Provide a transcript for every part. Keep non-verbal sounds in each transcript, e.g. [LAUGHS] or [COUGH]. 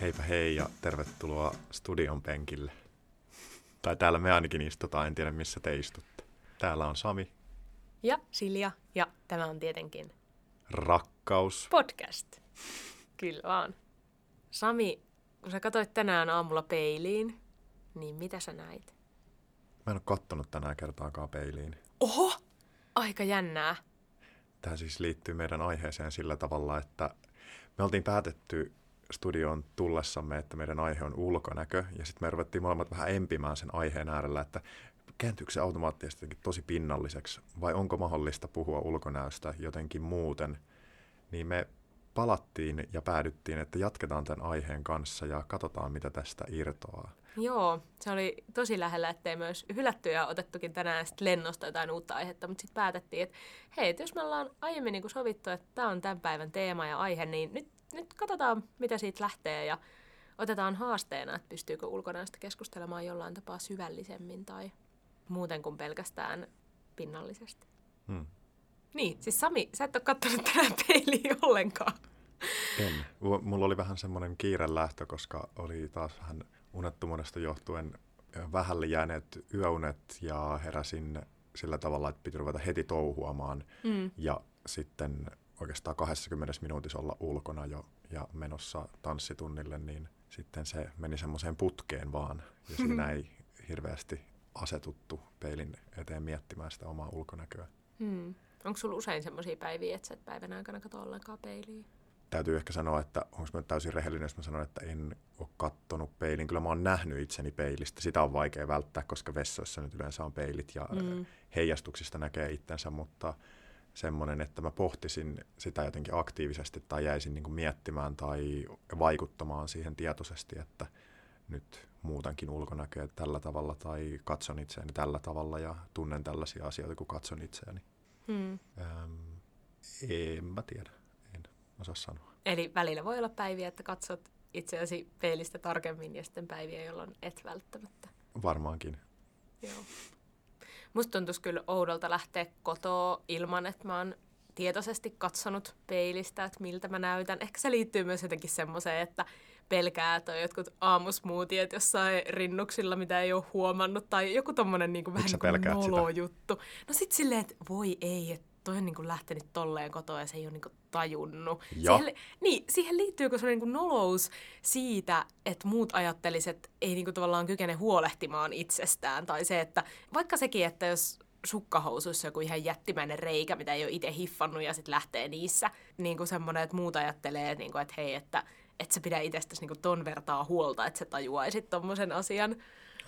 Heipä hei ja tervetuloa studion penkille. Tai täällä me ainakin istutaan, en tiedä missä te istutte. Täällä on Sami. Ja Silja, ja tämä on tietenkin Rakkaus. podcast. Kyllä vaan. Sami, kun sä katsoit tänään aamulla peiliin, niin mitä sä näit? Mä en ole kattonut tänään kertaakaan peiliin. Oho! Aika jännää. Tämä siis liittyy meidän aiheeseen sillä tavalla, että me oltiin päätetty studioon tullessamme, että meidän aihe on ulkonäkö, ja sitten me ruvettiin molemmat vähän empimään sen aiheen äärellä, että kääntyykö se automaattisesti tosi pinnalliseksi, vai onko mahdollista puhua ulkonäöstä jotenkin muuten, niin me palattiin ja päädyttiin, että jatketaan tämän aiheen kanssa ja katsotaan, mitä tästä irtoaa. Joo, se oli tosi lähellä, ettei myös hylätty ja otettukin tänään sit lennosta jotain uutta aihetta, mutta sitten päätettiin, että hei, että jos me ollaan aiemmin niin sovittu, että tämä on tämän päivän teema ja aihe, niin nyt, nyt katsotaan, mitä siitä lähtee ja otetaan haasteena, että pystyykö ulkonäöstä keskustelemaan jollain tapaa syvällisemmin tai muuten kuin pelkästään pinnallisesti. Hmm. Niin, siis Sami, sä et ole katsonut tänään peiliin ollenkaan. En. Mulla oli vähän semmoinen kiire lähtö, koska oli taas vähän unettomuudesta johtuen vähälle jääneet yöunet ja heräsin sillä tavalla, että piti ruveta heti touhuamaan Mm. ja sitten oikeastaan 20 minuutissa olla ulkona jo ja menossa tanssitunnille, niin sitten se meni semmoiseen putkeen vaan ja siinä [LAUGHS] ei hirveästi asetuttu peilin eteen miettimään sitä omaa ulkonäköä. Hmm. Onko sulla usein semmoisia päiviä, että sä et päivän aikana katso ollenkaan peiliin? Täytyy ehkä sanoa, että onko mä täysin rehellinen, jos mä sanon, että en ole kattonut peilin. Kyllä mä oon nähnyt itseni peilistä. Sitä on vaikea välttää, koska vessoissa nyt yleensä on peilit ja Mm. heijastuksista näkee itsensä, mutta semmoinen, että mä pohtisin sitä jotenkin aktiivisesti tai jäisin niin miettimään tai vaikuttamaan siihen tietoisesti, että nyt muutankin ulkonäköä tällä tavalla tai katson itseäni tällä tavalla ja tunnen tällaisia asioita, kun katson itseäni. Hmm. Ähm, en mä tiedä, osaa sanoa. Eli välillä voi olla päiviä, että katsot itseäsi peilistä tarkemmin ja sitten päiviä, jolloin et välttämättä. Varmaankin. Joo. Musta tuntuisi kyllä oudolta lähteä kotoa ilman, että mä oon tietoisesti katsonut peilistä, että miltä mä näytän. Ehkä se liittyy myös jotenkin semmoiseen, että pelkää, on jotkut aamusmuutiet jossain rinnuksilla, mitä ei ole huomannut, tai joku tommonen niin kuin, vähän niin kuin sitä? juttu. No sit silleen, että voi ei, että toi on niin kuin lähtenyt tolleen kotoa ja se ei ole niin kuin tajunnut. Ja? Siihen, niin, siihen liittyykö se niin kuin nolous siitä, että muut ajatteliset että ei niin kuin tavallaan kykene huolehtimaan itsestään, tai se, että vaikka sekin, että jos sukkahousuissa joku ihan jättimäinen reikä, mitä ei ole itse hiffannut ja sitten lähtee niissä, niin kuin semmoinen, että muut ajattelee, niin kuin, että hei, että et sä pidä itsestäsi niin kuin ton vertaa huolta, että sä tajuaisit tommosen asian.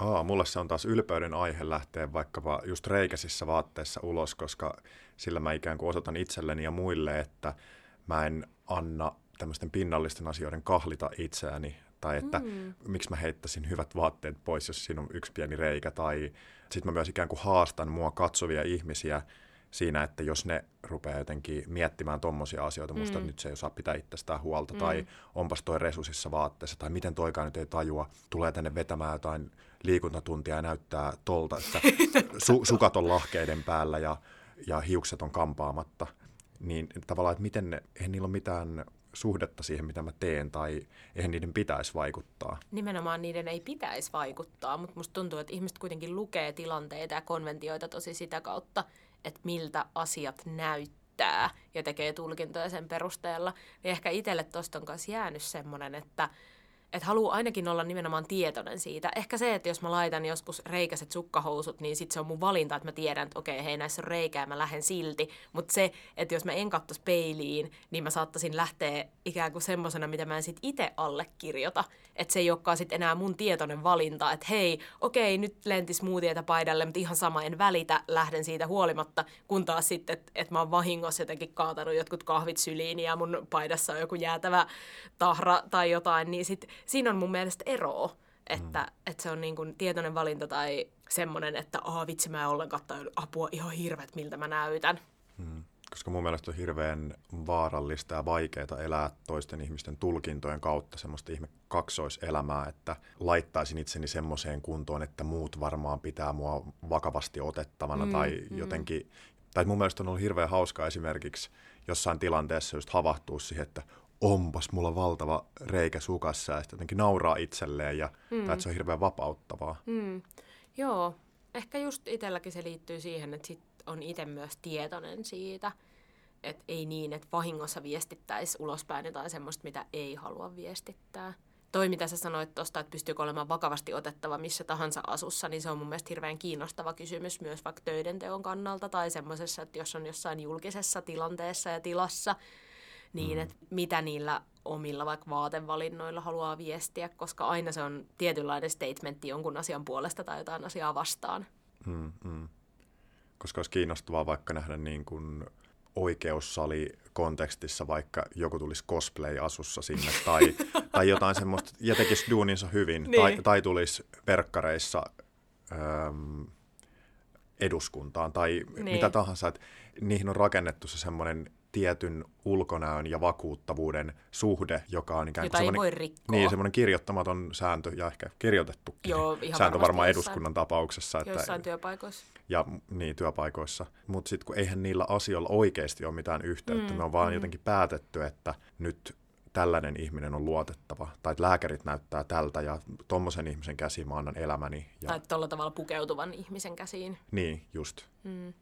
Aa, mulle se on taas ylpeyden aihe lähteä vaikkapa just reikäisissä vaatteissa ulos, koska sillä mä ikään kuin osoitan itselleni ja muille, että mä en anna tämmöisten pinnallisten asioiden kahlita itseäni. Tai että mm. miksi mä heittäisin hyvät vaatteet pois, jos siinä on yksi pieni reikä. Tai sitten mä myös ikään kuin haastan mua katsovia ihmisiä siinä, että jos ne rupeaa jotenkin miettimään tommosia asioita, musta mm. nyt se ei osaa pitää itsestään huolta, mm. tai onpas toi resusissa vaatteessa, tai miten toikaan nyt ei tajua, tulee tänne vetämään jotain liikuntatuntia ja näyttää tolta, että [LAUGHS] su- sukat on lahkeiden päällä ja, ja hiukset on kampaamatta, niin tavallaan, että miten ne, eihän niillä ole mitään suhdetta siihen, mitä mä teen, tai eihän niiden pitäisi vaikuttaa. Nimenomaan niiden ei pitäisi vaikuttaa, mutta musta tuntuu, että ihmiset kuitenkin lukee tilanteita ja konventioita tosi sitä kautta, että miltä asiat näyttää ja tekee tulkintoja sen perusteella. Niin ehkä itselle tosta on kanssa jäänyt semmoinen, että että haluaa ainakin olla nimenomaan tietoinen siitä. Ehkä se, että jos mä laitan joskus reikäiset sukkahousut, niin sit se on mun valinta, että mä tiedän, että okei, hei näissä on reikää, mä lähden silti. Mutta se, että jos mä en katsoisi peiliin, niin mä saattaisin lähteä ikään kuin semmosena, mitä mä en sit itse allekirjoita. Että se ei olekaan sit enää mun tietoinen valinta, että hei, okei, nyt lenti smoothieta paidalle, mutta ihan sama, en välitä, lähden siitä huolimatta. Kun taas sitten, että et mä oon vahingossa jotenkin kaatanut jotkut kahvit syliin ja mun paidassa on joku jäätävä tahra tai jotain, niin sit siinä on mun mielestä eroa, että, mm. että se on niin kuin tietoinen valinta tai semmoinen, että Aa, vitsi mä en ollenkaan tai apua ihan hirvet, miltä mä näytän. Mm. Koska mun mielestä on hirveän vaarallista ja vaikeaa elää toisten ihmisten tulkintojen kautta semmoista ihme kaksoiselämää, että laittaisin itseni semmoiseen kuntoon, että muut varmaan pitää mua vakavasti otettavana mm, tai mm. jotenkin, tai mun mielestä on ollut hirveän hauskaa esimerkiksi jossain tilanteessa just havahtua siihen, että onpas mulla valtava reikä sukassa ja sitten jotenkin nauraa itselleen ja mm. tai että se on hirveän vapauttavaa. Mm. Joo, ehkä just itselläkin se liittyy siihen, että sit on itse myös tietoinen siitä, että ei niin, että vahingossa viestittäisi ulospäin jotain semmoista, mitä ei halua viestittää. Toi, mitä sä sanoit tuosta, että pystyykö olemaan vakavasti otettava missä tahansa asussa, niin se on mun mielestä hirveän kiinnostava kysymys myös vaikka töiden teon kannalta tai semmoisessa, että jos on jossain julkisessa tilanteessa ja tilassa, niin mm. että mitä niillä omilla vaikka vaatevalinnoilla haluaa viestiä, koska aina se on tietynlainen statementti jonkun asian puolesta tai jotain asiaa vastaan. Mm, mm. Koska olisi kiinnostavaa vaikka nähdä niin kuin oikeussali kontekstissa vaikka joku tulisi cosplay-asussa sinne tai, [LAUGHS] tai jotain semmoista ja tekisi duuninsa hyvin niin. tai, tai tulisi verkkareissa äm, eduskuntaan tai niin. mitä tahansa. Että niihin on rakennettu se semmoinen tietyn ulkonäön ja vakuuttavuuden suhde, joka on ikään kuin semmoinen, niin, semmoinen kirjoittamaton sääntö ja ehkä kirjoitettu Joo, ihan sääntö varmaan jossain, eduskunnan tapauksessa. Että, työpaikoissa. Ja niin, työpaikoissa. Mutta sitten kun eihän niillä asioilla oikeasti ole mitään yhteyttä, mm, me on vaan mm. jotenkin päätetty, että nyt tällainen ihminen on luotettava, tai että lääkärit näyttää tältä, ja tuommoisen ihmisen käsiin mä annan elämäni. Ja... Tai tuolla tavalla pukeutuvan ihmisen käsiin. Niin, just. Mm.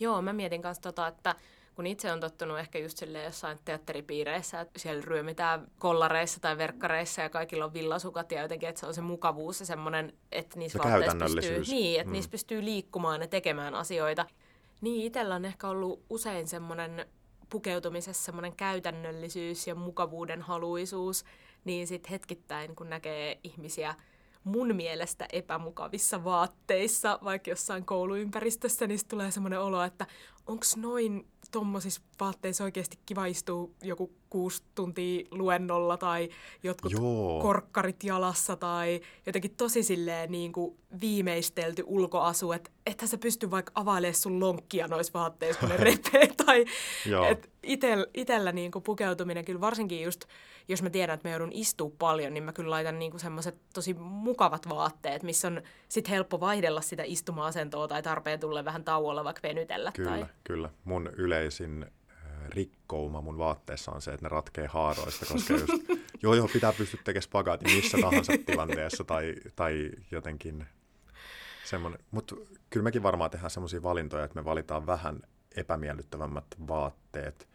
Joo, mä mietin kanssa tota, että kun itse on tottunut ehkä just silleen jossain teatteripiireissä, että siellä ryömitään kollareissa tai verkkareissa ja kaikilla on villasukat ja jotenkin, että se on se mukavuus ja semmoinen, että niissä se vaatteissa pystyy, niin, että mm. niissä pystyy liikkumaan ja tekemään asioita. Niin itsellä on ehkä ollut usein semmoinen pukeutumisessa semmoinen käytännöllisyys ja mukavuuden haluisuus, niin sitten hetkittäin, kun näkee ihmisiä mun mielestä epämukavissa vaatteissa, vaikka jossain kouluympäristössä, niin tulee semmoinen olo, että onko noin tuommoisissa vaatteissa oikeasti kiva istua joku kuusi tuntia luennolla tai jotkut Joo. korkkarit jalassa tai jotenkin tosi silleen niin kuin viimeistelty ulkoasu, että ethän sä pysty vaikka availemaan sun lonkkia noissa vaatteissa, kun ne [LAUGHS] repee. tai et itel, itellä niin kuin pukeutuminen kyllä varsinkin just, jos mä tiedän, että mä joudun istua paljon, niin mä kyllä laitan niin semmoiset tosi mukavat vaatteet, missä on sit helppo vaihdella sitä istuma-asentoa tai tarpeen tulle vähän tauolla vaikka venytellä. Kyllä, tai... kyllä. Mun yleisin rikkouma mun vaatteessa on se, että ne ratkee haaroista, koska just, [LAUGHS] joo joo, pitää pystyä tekemään spagaatin missä tahansa tilanteessa tai, tai jotenkin semmoinen. Mutta kyllä mekin varmaan tehdään semmoisia valintoja, että me valitaan vähän epämiellyttävämmät vaatteet.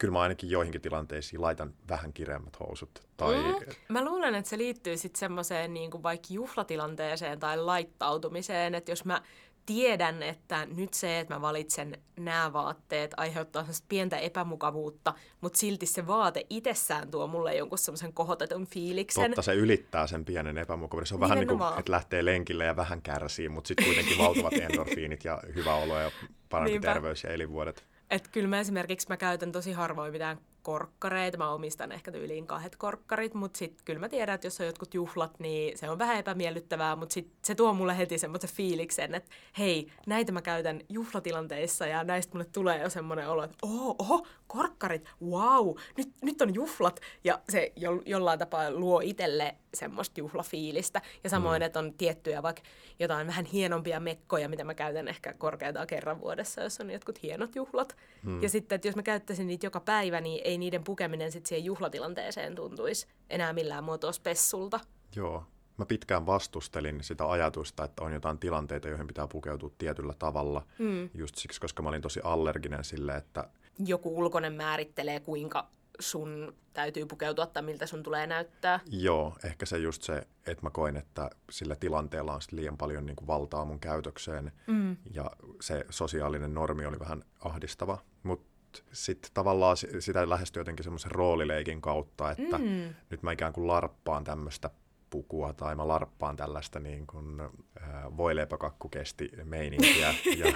Kyllä mä ainakin joihinkin tilanteisiin laitan vähän kireämmät housut. Tai... Mm. Mä luulen, että se liittyy sitten semmoiseen niin vaikka juhlatilanteeseen tai laittautumiseen, että jos mä tiedän, että nyt se, että mä valitsen nämä vaatteet, aiheuttaa pientä epämukavuutta, mutta silti se vaate itsessään tuo mulle jonkun semmoisen kohotetun fiiliksen. Totta, se ylittää sen pienen epämukavuuden. Se on vähän niin kuin, että lähtee lenkille ja vähän kärsii, mutta sitten kuitenkin valtavat endorfiinit ja hyvä olo ja parempi Niinpä. terveys ja elinvuodet. Et kyllä mä esimerkiksi mä käytän tosi harvoin mitään korkkareita. Mä omistan ehkä tyyliin kahdet korkkarit, mutta sitten kyllä mä tiedän, että jos on jotkut juhlat, niin se on vähän epämiellyttävää, mutta sit se tuo mulle heti semmoisen fiiliksen, että hei, näitä mä käytän juhlatilanteissa ja näistä mulle tulee jo semmoinen olo, että oho, oho, korkkarit, wow, nyt, nyt on juhlat. Ja se jo, jollain tapaa luo itselle semmoista juhlafiilistä. Ja samoin, mm. että on tiettyjä vaikka jotain vähän hienompia mekkoja, mitä mä käytän ehkä korkeintaan kerran vuodessa, jos on jotkut hienot juhlat. Mm. Ja sitten, että jos mä käyttäisin niitä joka päivä, niin ei niiden pukeminen sitten siihen juhlatilanteeseen tuntuisi enää millään muotoa spessulta. Joo. Mä pitkään vastustelin sitä ajatusta, että on jotain tilanteita, joihin pitää pukeutua tietyllä tavalla. Mm. Just siksi, koska mä olin tosi allerginen sille, että... Joku ulkoinen määrittelee, kuinka sun täytyy pukeutua tai miltä sun tulee näyttää. Joo, ehkä se just se, että mä koin, että sillä tilanteella on liian paljon niin kuin valtaa mun käytökseen mm. ja se sosiaalinen normi oli vähän ahdistava. Mutta sitten tavallaan sitä lähestyy jotenkin semmoisen roolileikin kautta, että mm. nyt mä ikään kuin larppaan tämmöistä pukua tai mä larppaan tällaista niin kuin, äh, voileipäkakkukesti meininkiä [LAUGHS] ja,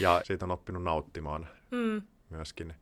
ja siitä on oppinut nauttimaan mm. Myöskin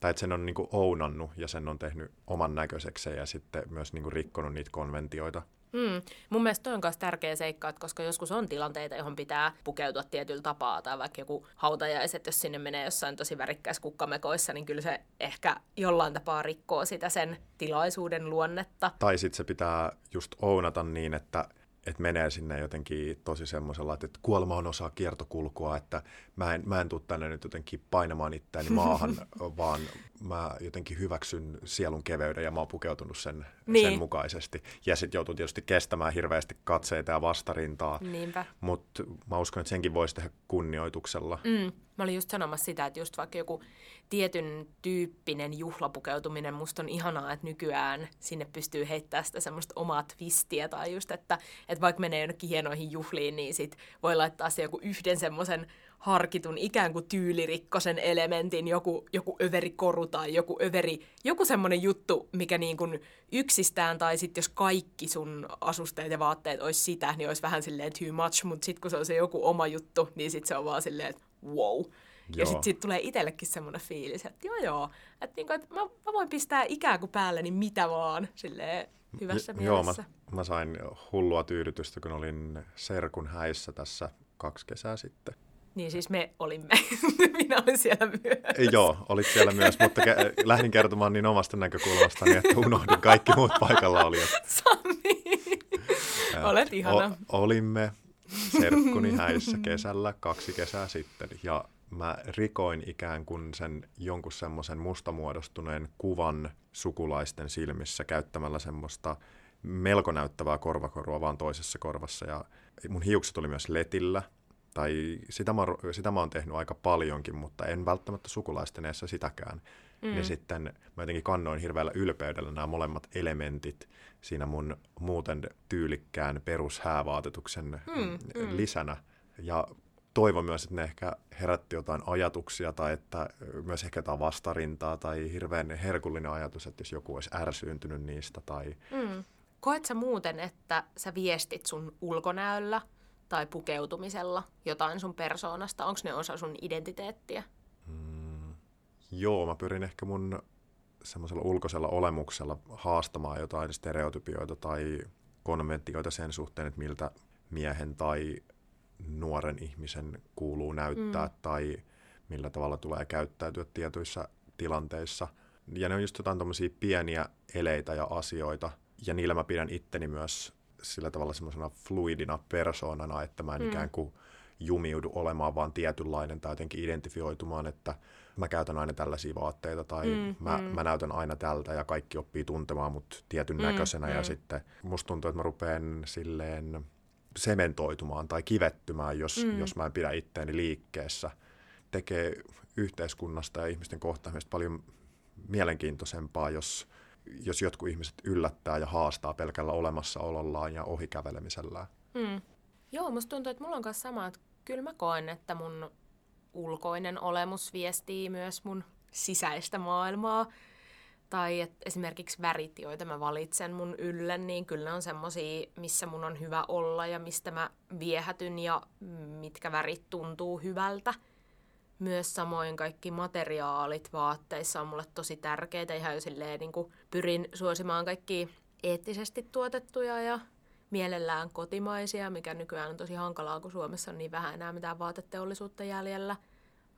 tai että sen on niin kuin ounannut ja sen on tehnyt oman näköisekseen ja sitten myös niin kuin rikkonut niitä konventioita. Mm. Mun mielestä toi on myös tärkeä seikka, että koska joskus on tilanteita, johon pitää pukeutua tietyllä tapaa, tai vaikka joku hautajaiset, jos sinne menee jossain tosi värikkäissä kukkamekoissa, niin kyllä se ehkä jollain tapaa rikkoo sitä sen tilaisuuden luonnetta. Tai sitten se pitää just ounata niin, että että menee sinne jotenkin tosi semmoisella, että kuolema on osa kiertokulkua, että mä en, mä en tule tänne nyt jotenkin painamaan itseäni maahan, [LAUGHS] vaan mä jotenkin hyväksyn sielun keveyden ja mä oon pukeutunut sen, niin. sen mukaisesti. Ja sitten joutuu tietysti kestämään hirveästi katseita ja vastarintaa, mutta mä uskon, että senkin voisi tehdä kunnioituksella. Mm. Mä olin just sanomassa sitä, että just vaikka joku tietyn tyyppinen juhlapukeutuminen, musta on ihanaa, että nykyään sinne pystyy heittämään sitä semmoista omaa twistiä, tai just, että, että vaikka menee jonnekin hienoihin juhliin, niin sit voi laittaa se joku yhden semmoisen harkitun ikään kuin tyylirikkosen elementin, joku, joku överi koru tai joku överi, joku semmoinen juttu, mikä niin kuin yksistään, tai sitten jos kaikki sun asusteet ja vaatteet olisi sitä, niin olisi vähän silleen too much, mutta sitten kun se on se joku oma juttu, niin sitten se on vaan silleen, että wow. Joo. Ja sitten sit tulee itsellekin semmoinen fiilis, että joo joo, että niinku, et mä, mä voin pistää ikään kuin päälleni mitä vaan, silleen hyvässä J- mielessä. Joo, mä, mä sain hullua tyydytystä, kun olin Serkun häissä tässä kaksi kesää sitten. Niin siis me olimme. [LAUGHS] Minä olin siellä myös. Joo, olit siellä myös, mutta ke- lähdin kertomaan niin omasta näkökulmastani, että unohdin kaikki muut paikalla olijat. Sami, olet ihana. O- olimme serkkuni häissä kesällä kaksi kesää sitten ja mä rikoin ikään kuin sen jonkun semmoisen mustamuodostuneen kuvan sukulaisten silmissä käyttämällä semmoista melko näyttävää korvakorua vaan toisessa korvassa ja mun hiukset oli myös letillä – tai sitä mä, sitä mä oon tehnyt aika paljonkin, mutta en välttämättä sukulaisten eessä sitäkään. Mm. Niin sitten mä jotenkin kannoin hirveällä ylpeydellä nämä molemmat elementit siinä mun muuten tyylikkään perushäävaatetuksen mm, mm. lisänä. Ja toivon myös, että ne ehkä herätti jotain ajatuksia tai että myös ehkä jotain vastarintaa tai hirveän herkullinen ajatus, että jos joku olisi ärsyyntynyt niistä. Tai... Mm. Koet sä muuten, että sä viestit sun ulkonäöllä tai pukeutumisella jotain sun persoonasta? Onko ne osa sun identiteettiä? Mm, joo, mä pyrin ehkä mun semmoisella ulkoisella olemuksella haastamaan jotain stereotypioita tai konventioita sen suhteen, että miltä miehen tai nuoren ihmisen kuuluu näyttää mm. tai millä tavalla tulee käyttäytyä tietyissä tilanteissa. Ja ne on just jotain pieniä eleitä ja asioita, ja niillä mä pidän itteni myös sillä tavalla semmoisena fluidina persoonana, että mä en mm. ikään kuin jumiudu olemaan vaan tietynlainen tai jotenkin identifioitumaan, että mä käytän aina tällaisia vaatteita tai mm, mä, mm. mä näytän aina tältä ja kaikki oppii tuntemaan mut tietyn mm, näköisenä mm. ja sitten musta tuntuu, että mä rupean silleen sementoitumaan tai kivettymään, jos, mm. jos mä en pidä itteeni liikkeessä. Tekee yhteiskunnasta ja ihmisten kohtaamista paljon mielenkiintoisempaa, jos jos jotkut ihmiset yllättää ja haastaa pelkällä olemassaolollaan ja ohikävelemisellään. Mm. Joo, musta tuntuu, että mulla on myös sama, että kyllä mä koen, että mun ulkoinen olemus viestii myös mun sisäistä maailmaa. Tai että esimerkiksi värit, joita mä valitsen mun ylle, niin kyllä on semmosia, missä mun on hyvä olla ja mistä mä viehätyn ja mitkä värit tuntuu hyvältä myös samoin kaikki materiaalit vaatteissa on mulle tosi tärkeitä. Ihan silleen, niin kuin pyrin suosimaan kaikki eettisesti tuotettuja ja mielellään kotimaisia, mikä nykyään on tosi hankalaa, kun Suomessa on niin vähän enää mitään vaateteollisuutta jäljellä.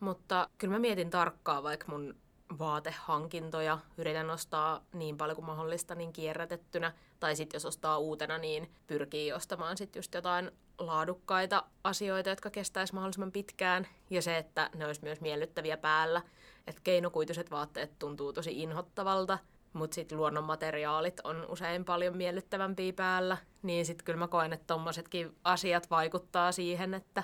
Mutta kyllä mä mietin tarkkaan vaikka mun vaatehankintoja. Yritän ostaa niin paljon kuin mahdollista niin kierrätettynä. Tai sitten jos ostaa uutena, niin pyrkii ostamaan sitten just jotain laadukkaita asioita, jotka kestäisi mahdollisimman pitkään. Ja se, että ne olisi myös miellyttäviä päällä. Että keinokuituiset vaatteet tuntuu tosi inhottavalta, mutta sitten luonnonmateriaalit on usein paljon miellyttävämpiä päällä. Niin sitten kyllä mä koen, että tommosetkin asiat vaikuttaa siihen, että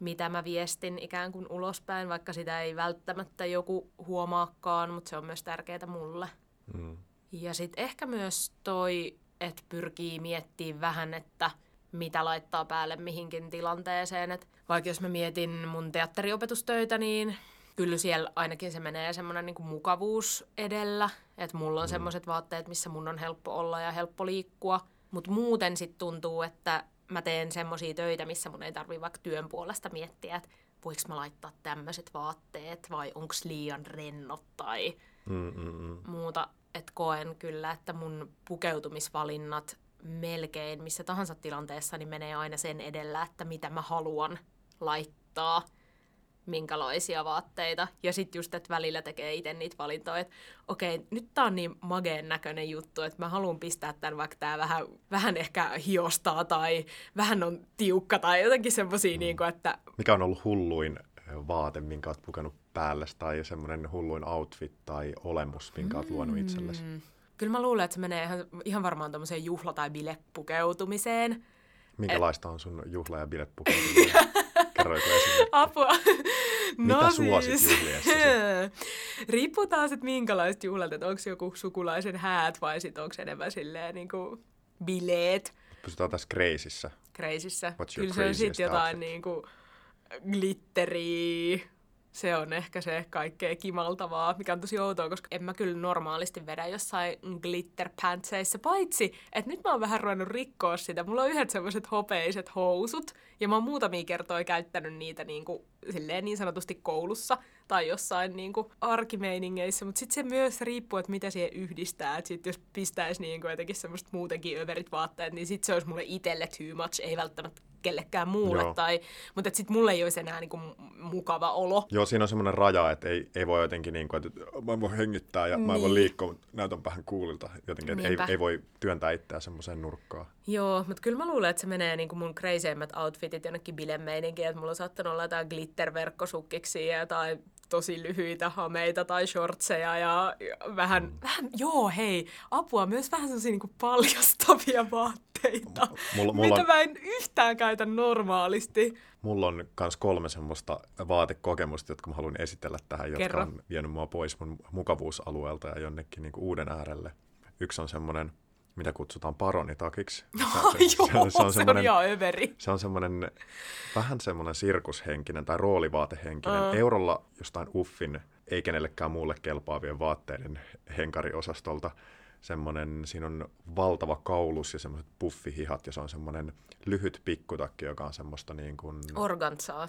mitä mä viestin ikään kuin ulospäin, vaikka sitä ei välttämättä joku huomaakaan, mutta se on myös tärkeää mulle. Mm. Ja sitten ehkä myös toi, että pyrkii miettimään vähän, että mitä laittaa päälle mihinkin tilanteeseen. Et vaikka jos mä mietin mun teatteriopetustöitä, niin kyllä siellä ainakin se menee semmoinen niin mukavuus edellä. Että mulla on mm. semmoiset vaatteet, missä mun on helppo olla ja helppo liikkua. Mutta muuten sitten tuntuu, että mä teen semmoisia töitä, missä mun ei tarvi vaikka työn puolesta miettiä, että voiko mä laittaa tämmöiset vaatteet vai onko liian rennot tai mm, mm, mm. muuta. Että koen kyllä, että mun pukeutumisvalinnat melkein missä tahansa tilanteessa niin menee aina sen edellä, että mitä mä haluan laittaa. minkälaisia vaatteita. Ja sitten just, että välillä tekee itse niitä valintoja, että okei, nyt tää on niin mageen näköinen juttu, että mä haluan pistää tämän, vaikka tää vähän, vähän ehkä hiostaa tai vähän on tiukka tai jotenkin semmosia, mm. niin kuin, että... Mikä on ollut hulluin vaate, minkä oot pukenut päälle, tai semmoinen hulluin outfit tai olemus, minkä oot luonut mm. Kyllä mä luulen, että se menee ihan, ihan varmaan tuommoiseen juhla- tai bilepukeutumiseen. Minkälaista Et... on sun juhla- ja bilepukeutuminen? [LAUGHS] Kerroiko esimerkki? Apua. No Mitä siis... suosit juhliessa? Riippuu taas, että minkälaiset juhlat, että onko joku sukulaisen häät vai sitten onko enemmän silleen niin kuin bileet. Pysytään tässä kreisissä. Kreisissä. Kyllä se on sitten jotain niin kuin glitteriä, se on ehkä se kaikkein kimaltavaa, mikä on tosi outoa, koska en mä kyllä normaalisti vedä jossain glitterpantseissa, paitsi, että nyt mä oon vähän ruvennut rikkoa sitä. Mulla on yhdet semmoiset hopeiset housut, ja mä oon muutamia kertoja käyttänyt niitä niin, kuin, silleen niin sanotusti koulussa tai jossain niin kuin arkimeiningeissä, mutta sitten se myös riippuu, että mitä siihen yhdistää. Että sit jos pistäisi niin kuin jotenkin semmoista muutenkin överit vaatteet, niin sitten se olisi mulle itselle too much, ei välttämättä kellekään muulle. Joo. Tai, mutta sitten mulle ei olisi enää niin kuin, mukava olo. Joo, siinä on semmoinen raja, että ei, ei voi jotenkin, niin kuin, että mä voin hengittää ja niin. mä voin liikkua, mutta näytän vähän kuulilta. Jotenkin, että ei, ei voi työntää itseään semmoiseen nurkkaan. Joo, mutta kyllä mä luulen, että se menee niin kuin mun kreiseimmät outfitit jonnekin bilemeininkiin, että mulla on saattanut olla jotain glitterverkkosukkiksi tai tosi lyhyitä hameita tai shortseja ja, ja vähän, mm. vähän, joo hei, apua, myös vähän sellaisia niin paljastavia vaatteita, mulla, mulla mitä on, mä en yhtään käytä normaalisti. Mulla on myös kolme semmoista vaatekokemusta, jotka mä haluan esitellä tähän, Kerro. jotka on vienyt mua pois mun mukavuusalueelta ja jonnekin niin uuden äärelle. Yksi on semmoinen mitä kutsutaan paronitakiksi. [LAUGHS] Se, se, Joo, se, on, se on ihan överi. Se on semmoinen vähän semmoinen sirkushenkinen tai roolivaatehenkinen. Uh. Eurolla jostain uffin, ei kenellekään muulle kelpaavien vaatteiden henkariosastolta. Semmoinen, siinä on valtava kaulus ja semmoiset puffihihat ja se on semmoinen lyhyt pikkutakki, joka on semmoista niin kuin... Organtsaa.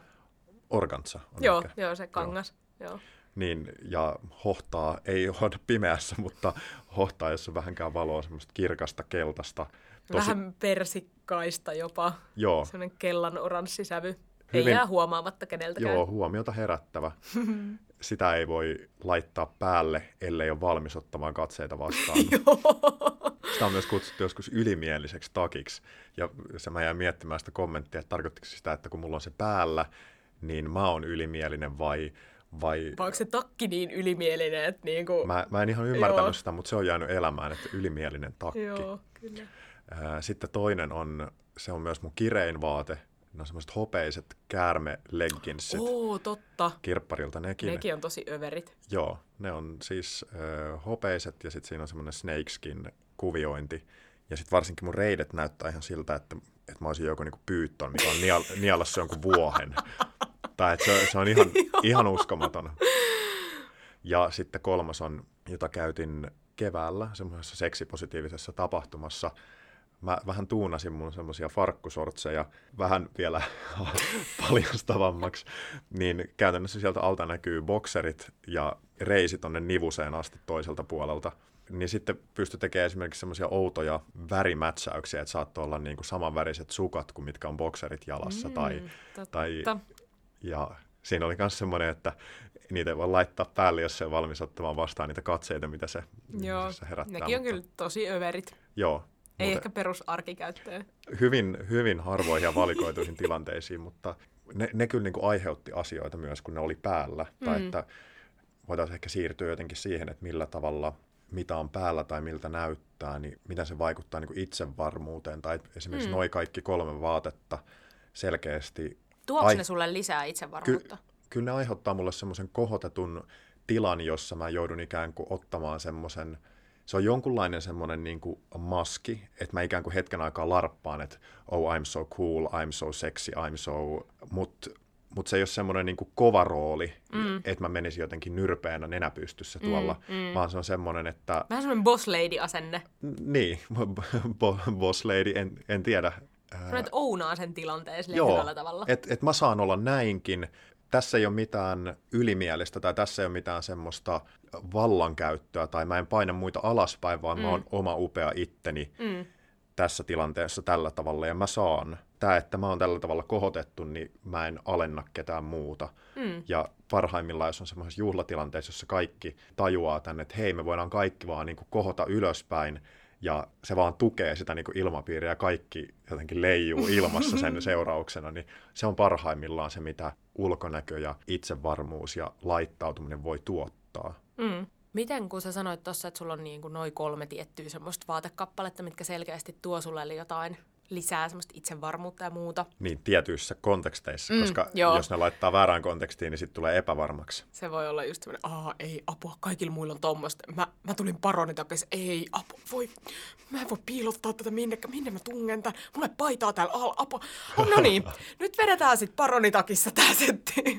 Organtsa on Joo, ehkä. joo, se kangas. Joo. joo niin, ja hohtaa, ei [LAUGHS] ole pimeässä, mutta hohtaa, jos on vähänkään valoa, semmoista kirkasta keltaista. Tosi... Vähän persikkaista jopa, Joo. semmoinen kellan oranssisävy. Hyvin... Ei jää huomaamatta keneltäkään. Joo, huomiota herättävä. [LAUGHS] Sitä ei voi laittaa päälle, ellei ole valmis ottamaan katseita vastaan. [LAUGHS] Sitä on myös kutsuttu joskus ylimieliseksi takiksi. Ja se mä jäin miettimään sitä kommenttia, että tarkoittiko sitä, että kun mulla on se päällä, niin mä oon ylimielinen vai vai... vai onko se takki niin ylimielinen, että niin kuin... mä, mä en ihan ymmärtänyt Joo. sitä, mutta se on jäänyt elämään, että ylimielinen takki. Joo, kyllä. Sitten toinen on, se on myös mun kirein vaate, ne on semmoiset hopeiset käärme-leggingsit. Oo, totta. Kirpparilta nekin. Nekin on tosi överit. Joo, ne on siis äh, hopeiset ja sitten siinä on semmoinen snakeskin kuviointi. Ja sitten varsinkin mun reidet näyttää ihan siltä, että, että mä olisin joku niinku pyytton, mikä on nial- nialassa jonkun vuohen. tai että se, se on ihan, [LAUGHS] ihan uskomaton. Ja sitten kolmas on, jota käytin keväällä semmoisessa seksipositiivisessa tapahtumassa. Mä vähän tuunasin mun semmoisia farkkusortseja vähän vielä [LAUGHS] paljastavammaksi, niin käytännössä sieltä alta näkyy bokserit ja reisi tonne nivuseen asti toiselta puolelta. Niin sitten pysty tekemään esimerkiksi semmoisia outoja värimätsäyksiä, että saattoi olla niin kuin samanväriset sukat kuin mitkä on bokserit jalassa mm, tai, tai ja siinä oli myös semmoinen, että niitä ei voi laittaa päälle, jos se on valmis ottamaan vastaan niitä katseita, mitä se, Joo, se herättää. nekin on mutta... kyllä tosi överit. Joo. Ei mutta... ehkä perusarkikäyttöön. Hyvin, hyvin harvoihin ja valikoituihin [LAUGHS] tilanteisiin, mutta ne, ne kyllä niin kuin aiheutti asioita myös, kun ne oli päällä. Mm. Tai että voitaisiin ehkä siirtyä jotenkin siihen, että millä tavalla mitä on päällä tai miltä näyttää, niin mitä se vaikuttaa niin kuin itsevarmuuteen. Tai esimerkiksi mm. noin kaikki kolme vaatetta selkeästi Tuoks Ai... ne sulle lisää itsevarmuutta? Ky- kyllä ne aiheuttaa mulle semmoisen kohotetun tilan, jossa mä joudun ikään kuin ottamaan semmoisen, se on jonkunlainen semmoinen niin kuin maski, että mä ikään kuin hetken aikaa larppaan, että oh I'm so cool, I'm so sexy, I'm so, mutta mut se ei ole semmoinen niin kova rooli, mm. että mä menisin jotenkin nyrpeänä nenäpystyssä mm, tuolla, mm, mm. vaan se on semmoinen, että... Vähän semmoinen boss lady-asenne. Niin, [LAUGHS] boss lady, en, en tiedä, että ounaa sen tilanteen Joo, hyvällä tavalla. Että et mä saan olla näinkin. Tässä ei ole mitään ylimielistä tai tässä ei ole mitään semmoista vallankäyttöä tai mä en paina muita alaspäin, vaan mm. mä oon oma upea itteni mm. tässä tilanteessa tällä tavalla ja mä saan tämä, että mä oon tällä tavalla kohotettu, niin mä en alenna ketään muuta. Mm. Ja parhaimmillaan, jos on semmoisessa juhlatilanteessa, jossa kaikki tajuaa tänne, että hei, me voidaan kaikki vaan niin kohota ylöspäin, ja se vaan tukee sitä niin kuin ilmapiiriä ja kaikki jotenkin leijuu ilmassa sen [LAUGHS] seurauksena, niin se on parhaimmillaan se, mitä ulkonäkö ja itsevarmuus ja laittautuminen voi tuottaa. Mm. Miten, kun sä sanoit tuossa, että sulla on niin kuin noin kolme tiettyä semmoista vaatekappaletta, mitkä selkeästi tuo sulle jotain lisää semmoista itsevarmuutta ja muuta. Niin, tietyissä konteksteissa, mm, koska joo. jos ne laittaa väärään kontekstiin, niin sitten tulee epävarmaksi. Se voi olla just semmoinen, aa ei, apua, kaikilla muilla on tommoista. Mä, mä tulin paroni takaisin, ei, apua, voi, mä en voi piilottaa tätä minne, minne mä tungen tän. Mulla ei paitaa täällä alla, apua. [LAUGHS] Oh, no niin, nyt vedetään sitten paronitakissa tää setti. joo.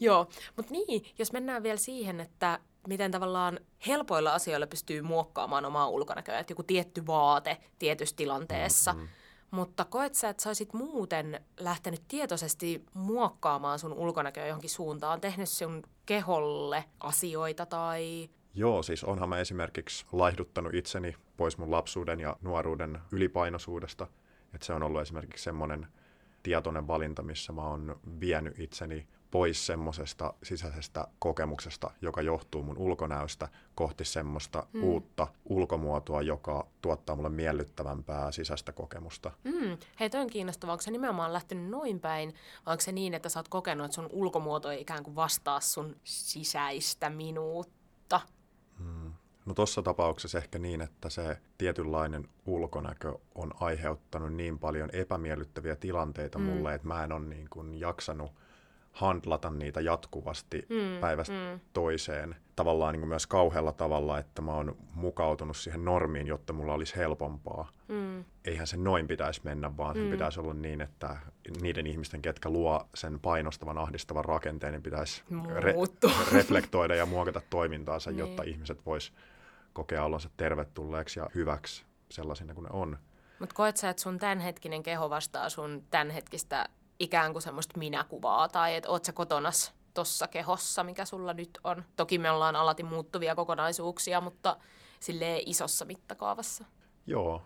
joo, mutta niin, jos mennään vielä siihen, että miten tavallaan helpoilla asioilla pystyy muokkaamaan omaa ulkonäköä, että joku tietty vaate tietyssä tilanteessa. Mm-hmm. Mutta koet sä, että sä olisit muuten lähtenyt tietoisesti muokkaamaan sun ulkonäköä johonkin suuntaan, tehnyt sun keholle asioita tai... Joo, siis onhan mä esimerkiksi laihduttanut itseni pois mun lapsuuden ja nuoruuden ylipainoisuudesta. Että se on ollut esimerkiksi semmoinen tietoinen valinta, missä mä oon vienyt itseni pois semmoisesta sisäisestä kokemuksesta, joka johtuu mun ulkonäöstä, kohti semmoista mm. uutta ulkomuotoa, joka tuottaa mulle miellyttävämpää sisäistä kokemusta. Mm. Hei, toi on kiinnostavaa. Onko se nimenomaan lähtenyt noin päin, vai onko se niin, että sä oot kokenut, että sun ulkomuoto ei ikään kuin vastaa sun sisäistä minuutta? Mm. No tuossa tapauksessa ehkä niin, että se tietynlainen ulkonäkö on aiheuttanut niin paljon epämiellyttäviä tilanteita mm. mulle, että mä en ole niin kuin jaksanut handlata niitä jatkuvasti mm, päivästä mm. toiseen. Tavallaan niin kuin myös kauhealla tavalla, että mä oon mukautunut siihen normiin, jotta mulla olisi helpompaa. Mm. Eihän se noin pitäisi mennä, vaan mm. pitäisi olla niin, että niiden ihmisten, ketkä luo sen painostavan, ahdistavan rakenteen, niin pitäisi re- [LAUGHS] reflektoida ja muokata toimintaansa, niin. jotta ihmiset vois kokea olonsa tervetulleeksi ja hyväksi sellaisina kuin ne on. Mutta koet sä, että sun tämänhetkinen keho vastaa sun tämänhetkistä ikään kuin semmoista minäkuvaa tai että oot sä kotonas tossa kehossa, mikä sulla nyt on. Toki me ollaan alati muuttuvia kokonaisuuksia, mutta sille isossa mittakaavassa. Joo,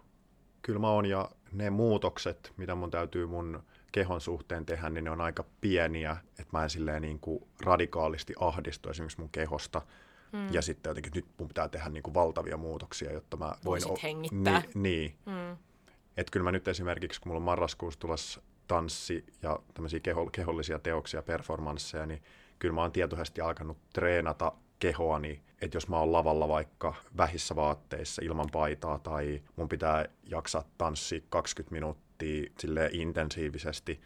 kyllä mä oon ja ne muutokset, mitä mun täytyy mun kehon suhteen tehdä, niin ne on aika pieniä, että mä en silleen niin kuin radikaalisti ahdistu esimerkiksi mun kehosta. Mm. Ja sitten jotenkin nyt mun pitää tehdä niin kuin valtavia muutoksia, jotta mä voin... Voisit o- hengittää. Ni- niin. Mm. Että kyllä mä nyt esimerkiksi, kun mulla on marraskuussa tulossa tanssi ja tämmöisiä keho, kehollisia teoksia, performansseja, niin kyllä mä oon tietoisesti alkanut treenata kehoani, että jos mä oon lavalla vaikka vähissä vaatteissa ilman paitaa tai mun pitää jaksaa tanssia 20 minuuttia sille intensiivisesti,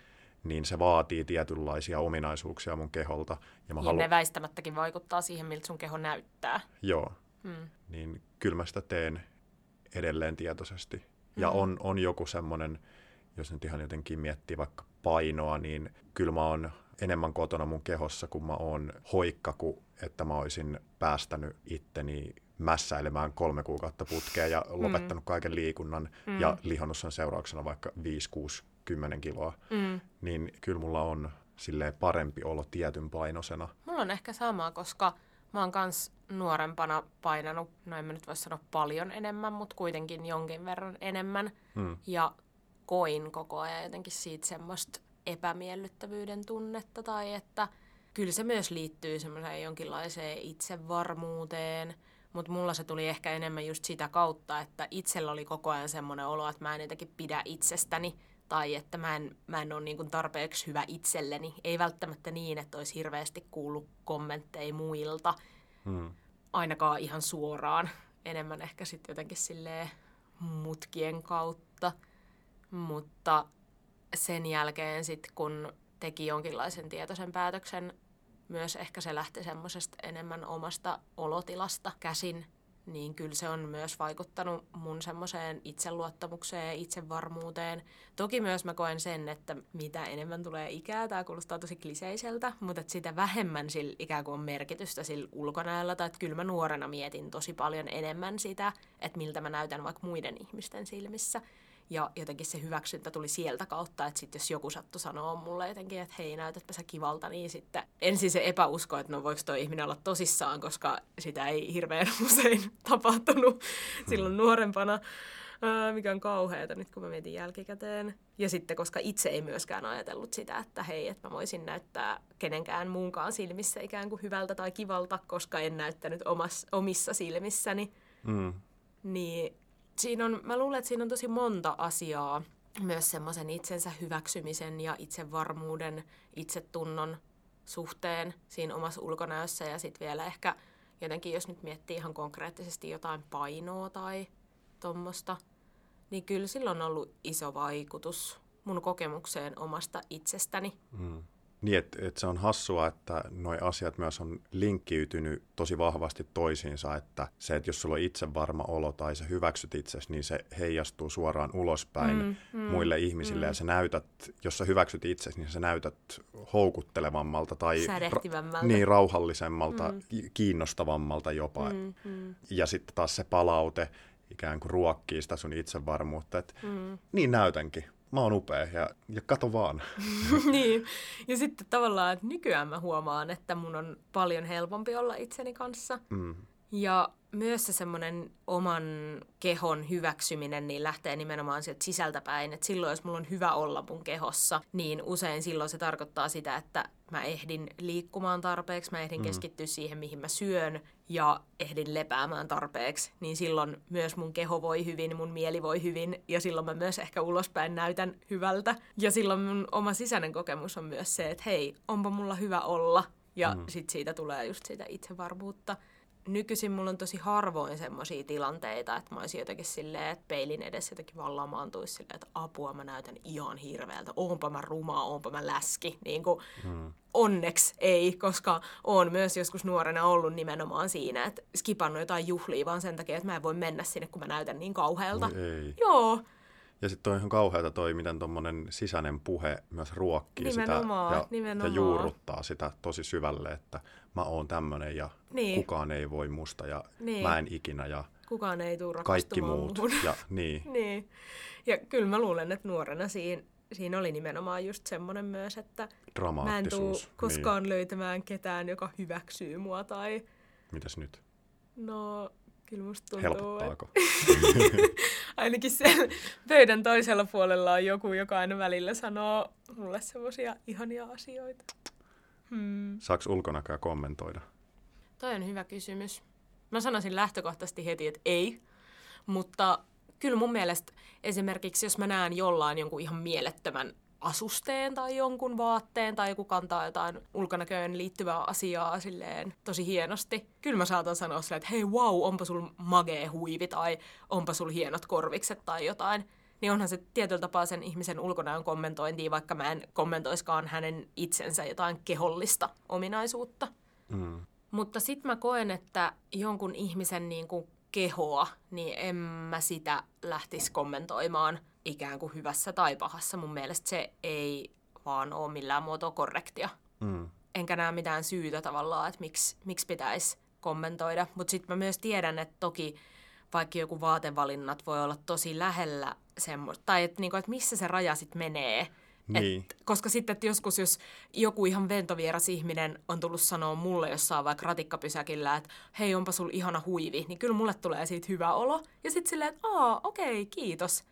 niin se vaatii tietynlaisia ominaisuuksia mun keholta. Ja, mä ja halu... ne väistämättäkin vaikuttaa siihen, miltä sun keho näyttää. Joo. Hmm. Niin kyllä mä sitä teen edelleen tietoisesti. Ja hmm. on, on joku semmoinen jos nyt ihan jotenkin miettii vaikka painoa, niin kyllä mä oon enemmän kotona mun kehossa, kun mä oon hoikka, kuin että mä olisin päästänyt itteni mässäilemään kolme kuukautta putkeen ja mm. lopettanut kaiken liikunnan mm. ja lihonnut sen seurauksena vaikka 5, 6, 10 kiloa, mm. niin kyllä mulla on silleen parempi olo tietyn painosena. Mulla on ehkä sama, koska mä oon kans nuorempana painanut, no en mä nyt voi sanoa paljon enemmän, mutta kuitenkin jonkin verran enemmän. Mm. Ja koin koko ajan jotenkin siitä semmoista epämiellyttävyyden tunnetta tai että kyllä se myös liittyy semmoiseen jonkinlaiseen itsevarmuuteen, mutta mulla se tuli ehkä enemmän just sitä kautta, että itsellä oli koko ajan semmoinen olo, että mä en jotenkin pidä itsestäni tai että mä en, mä en ole niin tarpeeksi hyvä itselleni. Ei välttämättä niin, että olisi hirveästi kuullut kommentteja muilta, hmm. ainakaan ihan suoraan. Enemmän ehkä sitten jotenkin silleen mutkien kautta. Mutta sen jälkeen sitten, kun teki jonkinlaisen tietoisen päätöksen, myös ehkä se lähti semmoisesta enemmän omasta olotilasta käsin, niin kyllä se on myös vaikuttanut mun semmoiseen itseluottamukseen ja itsevarmuuteen. Toki myös mä koen sen, että mitä enemmän tulee ikää, tämä kuulostaa tosi kliseiseltä, mutta että sitä vähemmän sillä ikään kuin on merkitystä sillä ulkonäöllä, tai että kyllä mä nuorena mietin tosi paljon enemmän sitä, että miltä mä näytän vaikka muiden ihmisten silmissä. Ja jotenkin se hyväksyntä tuli sieltä kautta, että sitten jos joku sattui sanoa mulle jotenkin, että hei, näytätpä sä kivalta, niin sitten ensin se epäusko, että no voiko tuo ihminen olla tosissaan, koska sitä ei hirveän [LAUGHS] usein tapahtunut silloin nuorempana. mikä on kauheata nyt, kun mä mietin jälkikäteen. Ja sitten, koska itse ei myöskään ajatellut sitä, että hei, että mä voisin näyttää kenenkään muunkaan silmissä ikään kuin hyvältä tai kivalta, koska en näyttänyt omas, omissa silmissäni. Mm. Niin siinä on, mä luulen, että siinä on tosi monta asiaa, myös semmoisen itsensä hyväksymisen ja itsevarmuuden, itsetunnon suhteen siinä omassa ulkonäössä ja sitten vielä ehkä jotenkin, jos nyt miettii ihan konkreettisesti jotain painoa tai tuommoista, niin kyllä sillä on ollut iso vaikutus mun kokemukseen omasta itsestäni. Mm. Niin, että et se on hassua, että nuo asiat myös on linkkiytynyt tosi vahvasti toisiinsa, että se, että jos sulla on itsevarma olo tai sä hyväksyt itsesi, niin se heijastuu suoraan ulospäin mm, mm, muille ihmisille mm. ja sä näytät, jos sä hyväksyt itsesi, niin sä näytät houkuttelevammalta tai ra- niin, rauhallisemmalta, mm. kiinnostavammalta jopa. Mm, mm. Ja sitten taas se palaute ikään kuin ruokkii sitä sun itsevarmuutta, että mm. niin näytänkin mä oon upea ja, ja kato vaan. [LAUGHS] niin, ja sitten tavallaan, että nykyään mä huomaan, että mun on paljon helpompi olla itseni kanssa. Mm. Ja myös se semmoinen oman kehon hyväksyminen niin lähtee nimenomaan sieltä sisältäpäin. Että silloin, jos mulla on hyvä olla mun kehossa, niin usein silloin se tarkoittaa sitä, että mä ehdin liikkumaan tarpeeksi, mä ehdin mm. keskittyä siihen, mihin mä syön ja ehdin lepäämään tarpeeksi. Niin silloin myös mun keho voi hyvin, mun mieli voi hyvin ja silloin mä myös ehkä ulospäin näytän hyvältä. Ja silloin mun oma sisäinen kokemus on myös se, että hei, onpa mulla hyvä olla. Ja mm. sit siitä tulee just sitä itsevarmuutta nykyisin mulla on tosi harvoin semmoisia tilanteita, että mä olisin jotenkin silleen, että peilin edessä jotenkin vaan lamaantuisi silleen, että apua mä näytän ihan hirveältä, oonpa mä ruma, oonpa mä läski. Niin kuin, hmm. Onneksi ei, koska oon myös joskus nuorena ollut nimenomaan siinä, että skipannut jotain juhlia vaan sen takia, että mä en voi mennä sinne, kun mä näytän niin kauhealta. ei. Joo. Ja sitten on ihan kauheata toi, miten tuommoinen sisäinen puhe myös ruokkii nimenomaan, sitä ja, nimenomaan. ja juurruttaa sitä tosi syvälle, että mä oon tämmöinen ja niin. kukaan ei voi musta ja niin. mä en ikinä ja kukaan ei tule kaikki muut. Ja, [LAUGHS] niin. niin. ja kyllä mä luulen, että nuorena siinä, siinä oli nimenomaan just semmoinen myös, että mä en tuu niin. koskaan niin. löytämään ketään, joka hyväksyy mua tai... Mitäs nyt? No, kyllä musta tuntuu, Helpottaako? Että... [LAUGHS] Ainakin siellä pöydän toisella puolella on joku, joka aina välillä sanoo mulle semmoisia ihania asioita. Hmm. Saaks ulkonäköä kommentoida? Toi on hyvä kysymys. Mä sanoisin lähtökohtaisesti heti, että ei. Mutta kyllä mun mielestä esimerkiksi, jos mä näen jollain jonkun ihan mielettömän asusteen tai jonkun vaatteen tai joku kantaa jotain ulkonäköön liittyvää asiaa silleen tosi hienosti. Kyllä mä saatan sanoa silleen, että hei wow, onpa sul magee huivi tai onpa sul hienot korvikset tai jotain. Niin onhan se tietyllä tapaa sen ihmisen ulkonäön kommentointia, vaikka mä en kommentoiskaan hänen itsensä jotain kehollista ominaisuutta. Mm. Mutta sitten mä koen, että jonkun ihmisen niin kuin kehoa, niin en mä sitä lähtisi kommentoimaan ikään kuin hyvässä tai pahassa. Mun mielestä se ei vaan ole millään muotoa korrektia. Mm. Enkä näe mitään syytä tavallaan, että miksi, miksi pitäisi kommentoida. Mutta sitten mä myös tiedän, että toki vaikka joku vaatevalinnat voi olla tosi lähellä semmoista, tai että niinku, et missä se raja sitten menee. Niin. Et, koska sitten, että joskus jos joku ihan ventovieras ihminen on tullut sanoa mulle jossain vaikka ratikkapysäkillä, että hei, onpa sul ihana huivi, niin kyllä mulle tulee siitä hyvä olo. Ja sitten silleen, että aa, okei, okay, kiitos.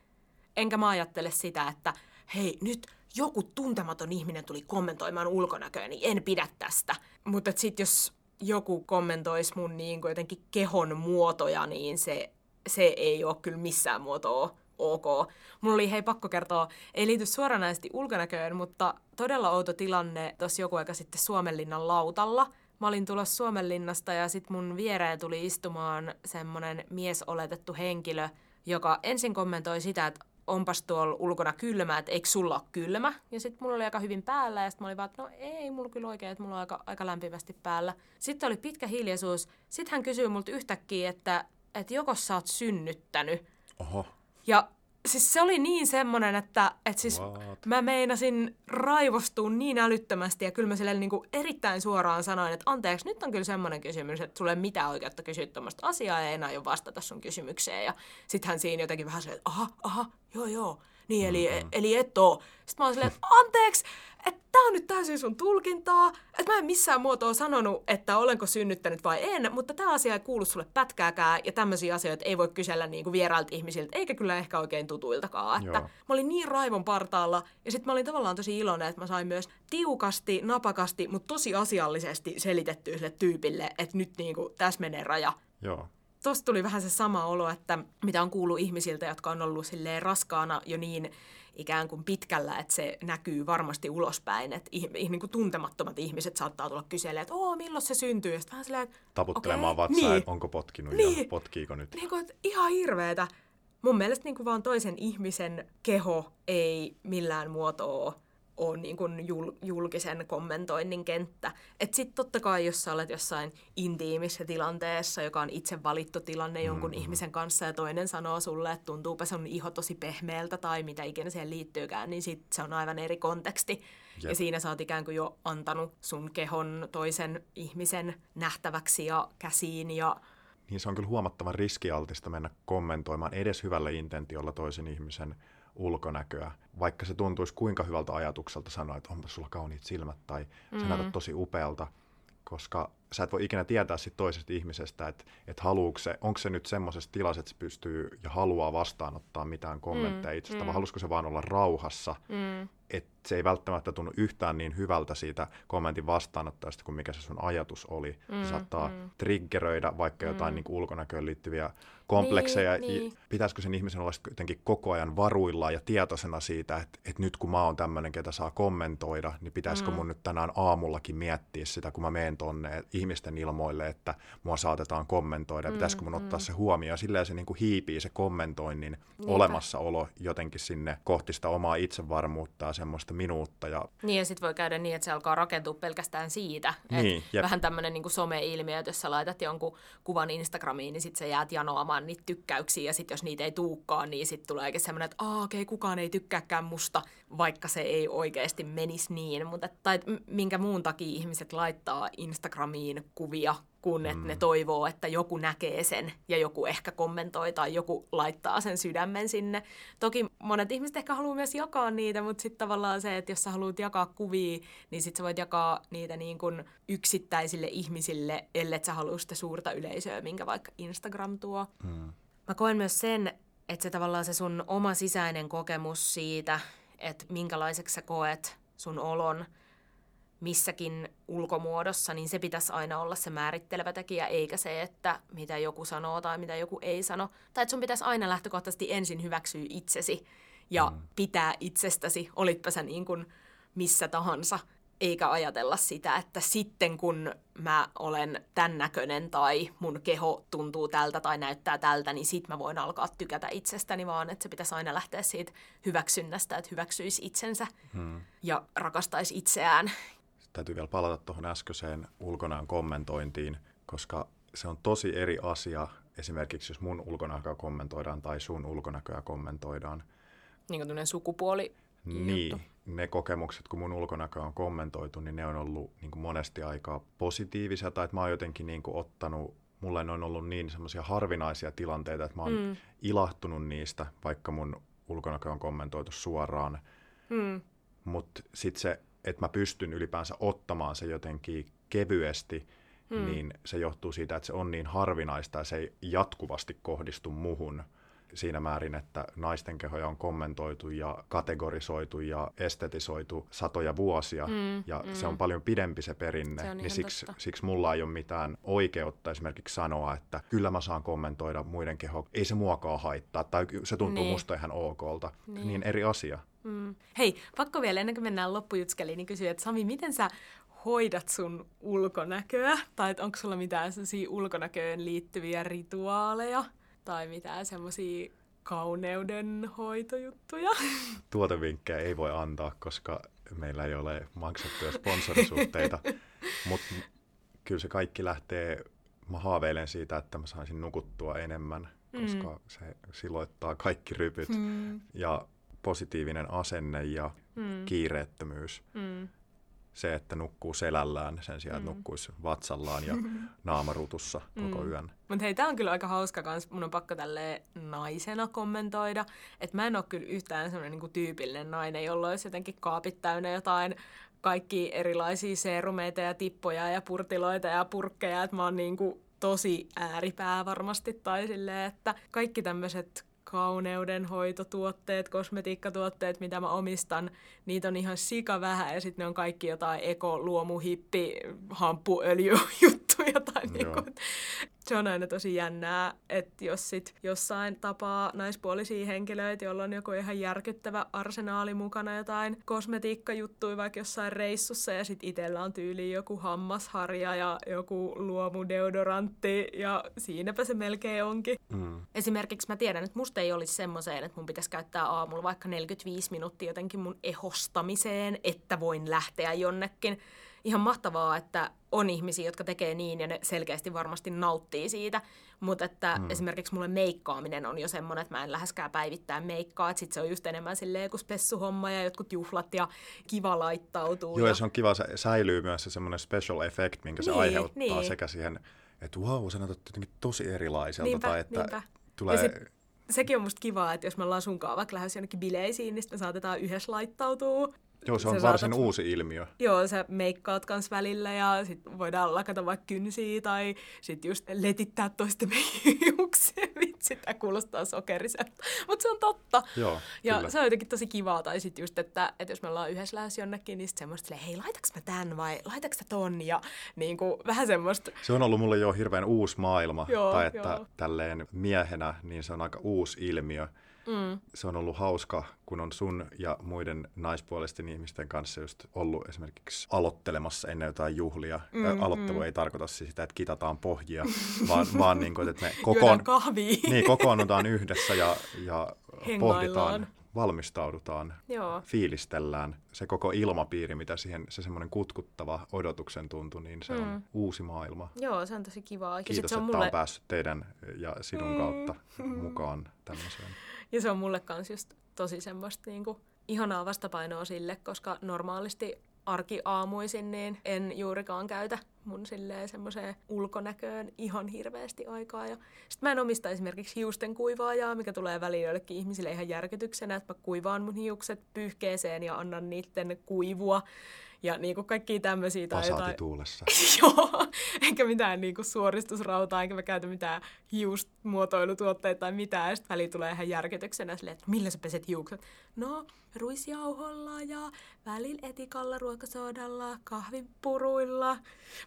Enkä mä ajattele sitä, että hei, nyt joku tuntematon ihminen tuli kommentoimaan ulkonäköä, niin en pidä tästä. Mutta sitten jos joku kommentoisi mun niin jotenkin kehon muotoja, niin se, se ei ole kyllä missään muotoa ok. Mulla oli hei pakko kertoa, ei liity suoranaisesti ulkonäköön, mutta todella outo tilanne tuossa joku aika sitten Suomenlinnan lautalla. Mä olin tulossa Suomenlinnasta ja sitten mun viereen tuli istumaan semmonen mies oletettu henkilö, joka ensin kommentoi sitä, että onpas tuolla ulkona kylmä, että eikö sulla ole kylmä? Ja sitten mulla oli aika hyvin päällä ja sitten mä olin vaan, että no ei mulla kyllä oikein, että mulla on aika, aika lämpimästi päällä. Sitten oli pitkä hiljaisuus. Sitten hän kysyi multa yhtäkkiä, että, että joko sä oot synnyttänyt. Oho. Ja siis se oli niin semmoinen, että, että siis What? mä meinasin raivostua niin älyttömästi ja kyllä mä sille niin kuin erittäin suoraan sanoin, että anteeksi, nyt on kyllä semmoinen kysymys, että sulle ei mitään oikeutta kysyä tuommoista asiaa ja en aio vastata sun kysymykseen. Ja sitten hän siinä jotenkin vähän se, että aha, aha, joo joo, niin eli, mm-hmm. eli et oo. Sitten mä oon silleen, että anteeksi, että tää on nyt täysin sun tulkintaa, että mä en missään muotoa sanonut, että olenko synnyttänyt vai en, mutta tämä asia ei kuulu sulle pätkääkään ja tämmöisiä asioita ei voi kysellä niin kuin vierailta ihmisiltä, eikä kyllä ehkä oikein tutuiltakaan. Että mä olin niin raivon partaalla ja sitten mä olin tavallaan tosi iloinen, että mä sain myös tiukasti, napakasti, mutta tosi asiallisesti selitettyä sille tyypille, että nyt niin kuin, tässä menee raja. Joo tuosta tuli vähän se sama olo, että mitä on kuullut ihmisiltä, jotka on ollut silleen raskaana jo niin ikään kuin pitkällä, että se näkyy varmasti ulospäin, että niin kuin tuntemattomat ihmiset saattaa tulla kyselemään, että oo, milloin se syntyy, ja vähän silleen, Taputtelemaan okay, vatsaa, niin. että onko potkinut niin. ja potkiiko nyt. Niin kuin, että ihan hirveetä. Mun mielestä niin kuin vaan toisen ihmisen keho ei millään muotoa ole niin kuin jul, julkisen kommentoinnin kenttä. Että sitten totta kai, jos sä olet jossain intiimissä tilanteessa, joka on itse valittu tilanne jonkun mm-hmm. ihmisen kanssa, ja toinen sanoo sulle, että tuntuupa sun iho tosi pehmeältä tai mitä ikinä siihen liittyykään, niin sit se on aivan eri konteksti. Jep. Ja siinä sä oot ikään kuin jo antanut sun kehon toisen ihmisen nähtäväksi ja käsiin ja niin se on kyllä huomattavan riskialtista mennä kommentoimaan edes hyvällä intentiolla toisen ihmisen ulkonäköä, vaikka se tuntuisi kuinka hyvältä ajatukselta sanoa, että onpa sulla kauniit silmät tai mm. sä näytät tosi upealta, koska sä et voi ikinä tietää sit toisesta ihmisestä, että et haluuko se, onko se nyt semmoisessa tilassa, että se pystyy ja haluaa vastaanottaa mitään kommentteja mm. itsestä, mm. vai haluaisiko se vaan olla rauhassa, mm. että se ei välttämättä tunnu yhtään niin hyvältä siitä kommentin vastaanottajasta kuin mikä se sun ajatus oli. Mm. Se saattaa mm. triggeröidä vaikka jotain mm. niin ulkonäköön liittyviä komplekseja. Niin, niin. Pitäisikö sen ihmisen olla jotenkin koko ajan varuillaan ja tietoisena siitä, että, että nyt kun mä oon tämmöinen, ketä saa kommentoida, niin pitäisikö mm. mun nyt tänään aamullakin miettiä sitä, kun mä menen tonne ihmisten ilmoille, että mua saatetaan kommentoida, mm, pitäisikö mun mm. ottaa se huomioon. Silleen se niin kuin hiipii se kommentoinnin Niinpä. olemassaolo jotenkin sinne kohti sitä omaa itsevarmuutta ja semmoista minuutta. Ja... Niin ja sitten voi käydä niin, että se alkaa rakentua pelkästään siitä. Niin, vähän tämmöinen niin some-ilmiö, että jos sä laitat jonkun kuvan Instagramiin, niin sitten sä jäät janoamaan niitä tykkäyksiä ja sitten jos niitä ei tuukkaan, niin sitten tuleekin semmoinen, että okei, okay, kukaan ei tykkääkään musta, vaikka se ei oikeasti menisi niin. Mutta, tai minkä muun takia ihmiset laittaa Instagramiin kuvia, kun että mm. ne toivoo, että joku näkee sen ja joku ehkä kommentoi tai joku laittaa sen sydämen sinne. Toki monet ihmiset ehkä haluaa myös jakaa niitä, mutta sitten tavallaan se, että jos sä haluat jakaa kuvia, niin sitten sä voit jakaa niitä niin kuin yksittäisille ihmisille, ellei sä halua sitä suurta yleisöä, minkä vaikka Instagram tuo. Mm. Mä koen myös sen, että se tavallaan se sun oma sisäinen kokemus siitä, että minkälaiseksi sä koet sun olon – missäkin ulkomuodossa, niin se pitäisi aina olla se määrittelevä tekijä, eikä se, että mitä joku sanoo tai mitä joku ei sano. Tai että sun pitäisi aina lähtökohtaisesti ensin hyväksyä itsesi ja mm. pitää itsestäsi, olitpa sä niin kuin missä tahansa, eikä ajatella sitä, että sitten kun mä olen tämän näköinen tai mun keho tuntuu tältä tai näyttää tältä, niin sit mä voin alkaa tykätä itsestäni, vaan että se pitäisi aina lähteä siitä hyväksynnästä, että hyväksyisi itsensä hmm. ja rakastaisi itseään täytyy vielä palata tuohon äskeiseen ulkonäön kommentointiin, koska se on tosi eri asia esimerkiksi, jos mun ulkonäköä kommentoidaan tai sun ulkonäköä kommentoidaan. Niin kuin sukupuoli Niin, juttu. ne kokemukset, kun mun ulkonäköä on kommentoitu, niin ne on ollut niin kuin monesti aika positiivisia, tai että mä oon jotenkin niin kuin ottanut, mulle ne on ollut niin semmoisia harvinaisia tilanteita, että mä oon mm. ilahtunut niistä, vaikka mun ulkonäkö on kommentoitu suoraan. Mm. Mutta sitten se että mä pystyn ylipäänsä ottamaan se jotenkin kevyesti, hmm. niin se johtuu siitä, että se on niin harvinaista ja se ei jatkuvasti kohdistu muhun siinä määrin, että naisten kehoja on kommentoitu ja kategorisoitu ja estetisoitu satoja vuosia mm, ja mm. se on paljon pidempi se perinne, se niin siksi, siksi mulla ei ole mitään oikeutta esimerkiksi sanoa, että kyllä mä saan kommentoida muiden kehoa, ei se muakaan haittaa tai se tuntuu niin. musta ihan okolta, niin. niin eri asia. Mm. Hei, pakko vielä ennen kuin mennään loppujutskeliin, niin kysyä, että Sami, miten sä hoidat sun ulkonäköä? Tai onko sulla mitään sellaisia ulkonäköön liittyviä rituaaleja? Tai mitään semmoisia kauneudenhoitojuttuja? [LAUGHS] Tuotevinkkejä ei voi antaa, koska meillä ei ole maksettuja sponsorisuhteita. [LAUGHS] Mutta kyllä se kaikki lähtee, mä haaveilen siitä, että mä saisin nukuttua enemmän, koska mm. se siloittaa kaikki rypyt. Mm. Ja positiivinen asenne ja mm. kiireettömyys. Mm. se, että nukkuu selällään sen sijaan, että nukkuisi vatsallaan ja [LAUGHS] naamarutussa koko yön. Mutta hei, tämä on kyllä aika hauska kans. Mun on pakko tälle naisena kommentoida, että mä en ole kyllä yhtään semmoinen niinku tyypillinen nainen, jolla olisi jotenkin kaapit täynnä jotain kaikki erilaisia seerumeita ja tippoja ja purtiloita ja purkkeja, että mä oon niinku tosi ääripää varmasti tai silleen, että kaikki tämmöiset kauneudenhoitotuotteet, kosmetiikkatuotteet, mitä mä omistan, niitä on ihan sika vähän ja sitten ne on kaikki jotain eko, luomu, hippi, juttuja tai niinku, se on aina tosi jännää, että jos sit jossain tapaa naispuolisia henkilöitä, joilla on joku ihan järkyttävä arsenaali mukana jotain kosmetiikkajuttuja vaikka jossain reissussa ja sit itsellä on tyyli joku hammasharja ja joku luomudeodorantti ja siinäpä se melkein onkin. Mm. Esimerkiksi mä tiedän, että musta ei olisi semmoiseen, että mun pitäisi käyttää aamulla vaikka 45 minuuttia jotenkin mun ehostamiseen, että voin lähteä jonnekin ihan mahtavaa, että on ihmisiä, jotka tekee niin ja ne selkeästi varmasti nauttii siitä, mutta että mm. esimerkiksi mulle meikkaaminen on jo semmoinen, että mä en läheskään päivittää meikkaa, että sit se on just enemmän silleen kuin spessuhomma ja jotkut juhlat ja kiva laittautuu. Joo, ja, ja se on kiva, se säilyy myös se semmoinen special effect, minkä niin, se aiheuttaa niin. sekä siihen, että wow, sä näytät jotenkin tosi erilaiselta, niinpä, tai että niinpä. tulee... Ja sit, sekin on musta kivaa, että jos me ollaan sunkaan vaikka lähes jonnekin bileisiin, niin me saatetaan yhdessä laittautua. Joo, se on varsin saatat, uusi ilmiö. Joo, sä meikkaat kans välillä ja sit voidaan lakata vaikka kynsiä tai sit just letittää toisten [LAUGHS] hiuksia. Vitsi, tää kuulostaa sokeriselta. Mutta se on totta. Joo, ja kyllä. se on jotenkin tosi kivaa. Tai sit just, että, että jos me ollaan yhdessä lähes jonnekin, niin sit semmoista hei, laitaks mä tän vai laitaks mä ton? Ja niin kuin, vähän semmoista. Se on ollut mulle jo hirveän uusi maailma. Joo, tai että joo. tälleen miehenä, niin se on aika uusi ilmiö Mm. Se on ollut hauska, kun on sun ja muiden naispuolisten ihmisten kanssa just ollut esimerkiksi aloittelemassa ennen jotain juhlia. Mm, Aloittelu mm. ei tarkoita siis sitä, että kitataan pohjia, vaan, [LAUGHS] vaan niin kuin, että me kokoon, niin, kokoonnutaan yhdessä ja, ja pohditaan valmistaudutaan, Joo. fiilistellään. Se koko ilmapiiri, mitä siihen, se semmoinen kutkuttava odotuksen tuntu, niin se mm. on uusi maailma. Joo, se on tosi kivaa. Kiitos, se on että mulle... on päässyt teidän ja sinun mm. kautta [LAUGHS] mukaan tämmöiseen. [LAUGHS] Ja se on mulle kans just tosi semmoista niinku ihanaa vastapainoa sille, koska normaalisti arkiaamuisin, niin en juurikaan käytä mun silleen semmoiseen ulkonäköön ihan hirveästi aikaa. Ja sit mä en omista esimerkiksi hiusten kuivaajaa, mikä tulee väliin joillekin ihmisille ihan järkytyksenä, että mä kuivaan mun hiukset pyyhkeeseen ja annan niiden kuivua ja niin kuin kaikkia tämmöisiä. Tai jotain... tuulessa. [LAUGHS] Joo, eikä mitään niin kuin suoristusrautaa, eikä mä käytä mitään hiusmuotoilutuotteita tai mitään. Ja sitten väliin tulee ihan järkytyksenä silleen, että millä sä peset hiukset? No, ruisjauholla ja välillä etikalla, ruokasoodalla, kahvipuruilla.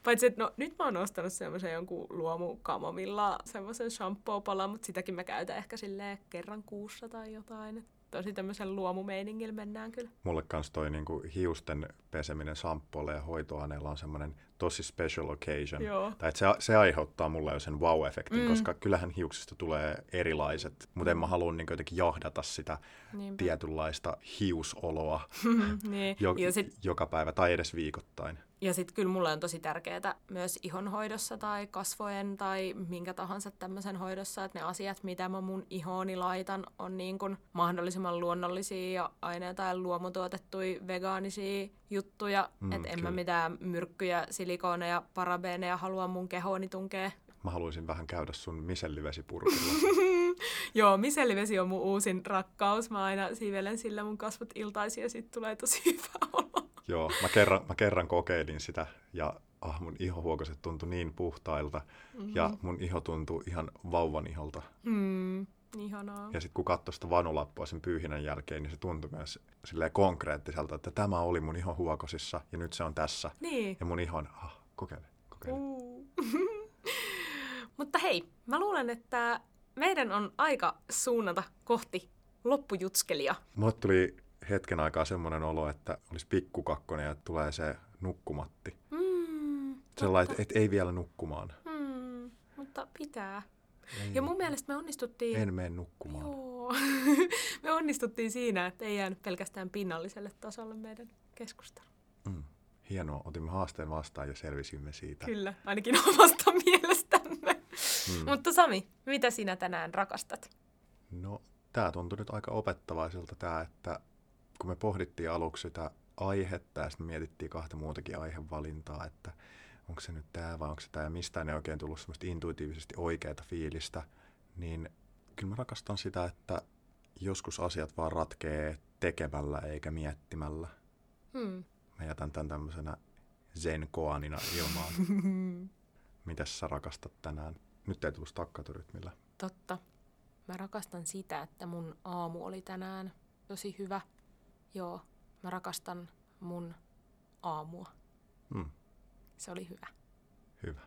Paitsi, että no, nyt mä oon ostanut semmoisen jonkun luomukamomilla semmoisen shampoo mutta sitäkin mä käytän ehkä silleen kerran kuussa tai jotain tosi tämmöisen luomumeiningillä mennään kyllä. Mulle kans toi niinku hiusten peseminen samppuilla ja hoitoaineilla on semmoinen tosi special occasion. Joo. Tai se, se aiheuttaa mulle jo sen wow-efektin, mm. koska kyllähän hiuksista tulee erilaiset, mutta en mä halua niin jotenkin jahdata sitä Niinpä. tietynlaista hiusoloa [LAUGHS] niin. jo, ja sit... joka päivä tai edes viikoittain. Ja sitten kyllä mulle on tosi tärkeää myös ihonhoidossa tai kasvojen tai minkä tahansa tämmöisen hoidossa, että ne asiat, mitä mä mun ihooni laitan, on niin kuin mahdollisimman luonnollisia ja aina tai luomutuotettuja vegaanisia juttuja. Mm, että en mä mitään myrkkyjä, silikooneja, parabeeneja halua mun kehooni tunkea. Mä haluaisin vähän käydä sun misellivesipurkilla. [LAUGHS] Joo, misellivesi on mun uusin rakkaus. Mä aina siivelen sillä mun kasvot iltaisin ja sit tulee tosi hyvä olo. Joo, mä kerran, mä kerran kokeilin sitä ja ah, mun ihohuokoset tuntui niin puhtailta mm-hmm. ja mun iho tuntui ihan vauvan iholta. Mm, ihanaa. Ja sitten kun katsoi sitä vanulappua sen pyyhinän jälkeen, niin se tuntui myös konkreettiselta, että tämä oli mun ihohuokosissa ja nyt se on tässä. Niin. Ja mun ihon, ah, kokeile, kokeile. Uh. [LAUGHS] Mutta hei, mä luulen, että meidän on aika suunnata kohti loppujutskelia. Mulle tuli hetken aikaa semmoinen olo, että olisi pikkukakkonen ja tulee se nukkumatti. Mm, Sellainen, että et ei vielä nukkumaan. Mm, mutta pitää. Ei. Ja mun mielestä me onnistuttiin... En mene nukkumaan. Joo. [LAUGHS] me onnistuttiin siinä, että ei jäänyt pelkästään pinnalliselle tasolle meidän keskustelu. Mm. Hienoa. Otimme haasteen vastaan ja selvisimme siitä. Kyllä, ainakin [LAUGHS] omasta mielestämme. Mm. Mutta Sami, mitä sinä tänään rakastat? No, tämä tuntui nyt aika opettavaiselta tämä, että kun me pohdittiin aluksi sitä aihetta ja sitten mietittiin kahta muutakin aihevalintaa, että onko se nyt tämä vai onko se tämä ja mistään ei oikein tullut semmoista intuitiivisesti oikeaa fiilistä, niin kyllä mä rakastan sitä, että joskus asiat vaan ratkee tekemällä eikä miettimällä. Hmm. Mä jätän tämän tämmöisenä zen-koanina ilmaan. [LAUGHS] Mitäs sä rakastat tänään? Nyt ei tullut stakkatorytmillä. Totta. Mä rakastan sitä, että mun aamu oli tänään tosi hyvä. Joo, mä rakastan mun aamua. Hmm, Se oli hyvä. hyvä.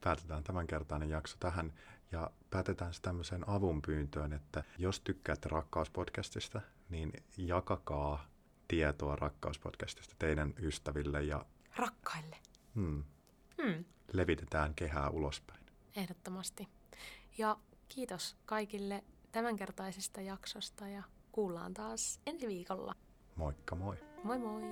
Päätetään tämänkertainen jakso tähän ja päätetään se tämmöiseen avunpyyntöön, että jos tykkäätte Rakkauspodcastista, niin jakakaa tietoa Rakkauspodcastista teidän ystäville ja Rakkaille. hmm, Hmm. levitetään kehää ulospäin. Ehdottomasti. Ja kiitos kaikille tämänkertaisesta jaksosta ja kuullaan taas ensi viikolla. Moikka moi! Moi moi!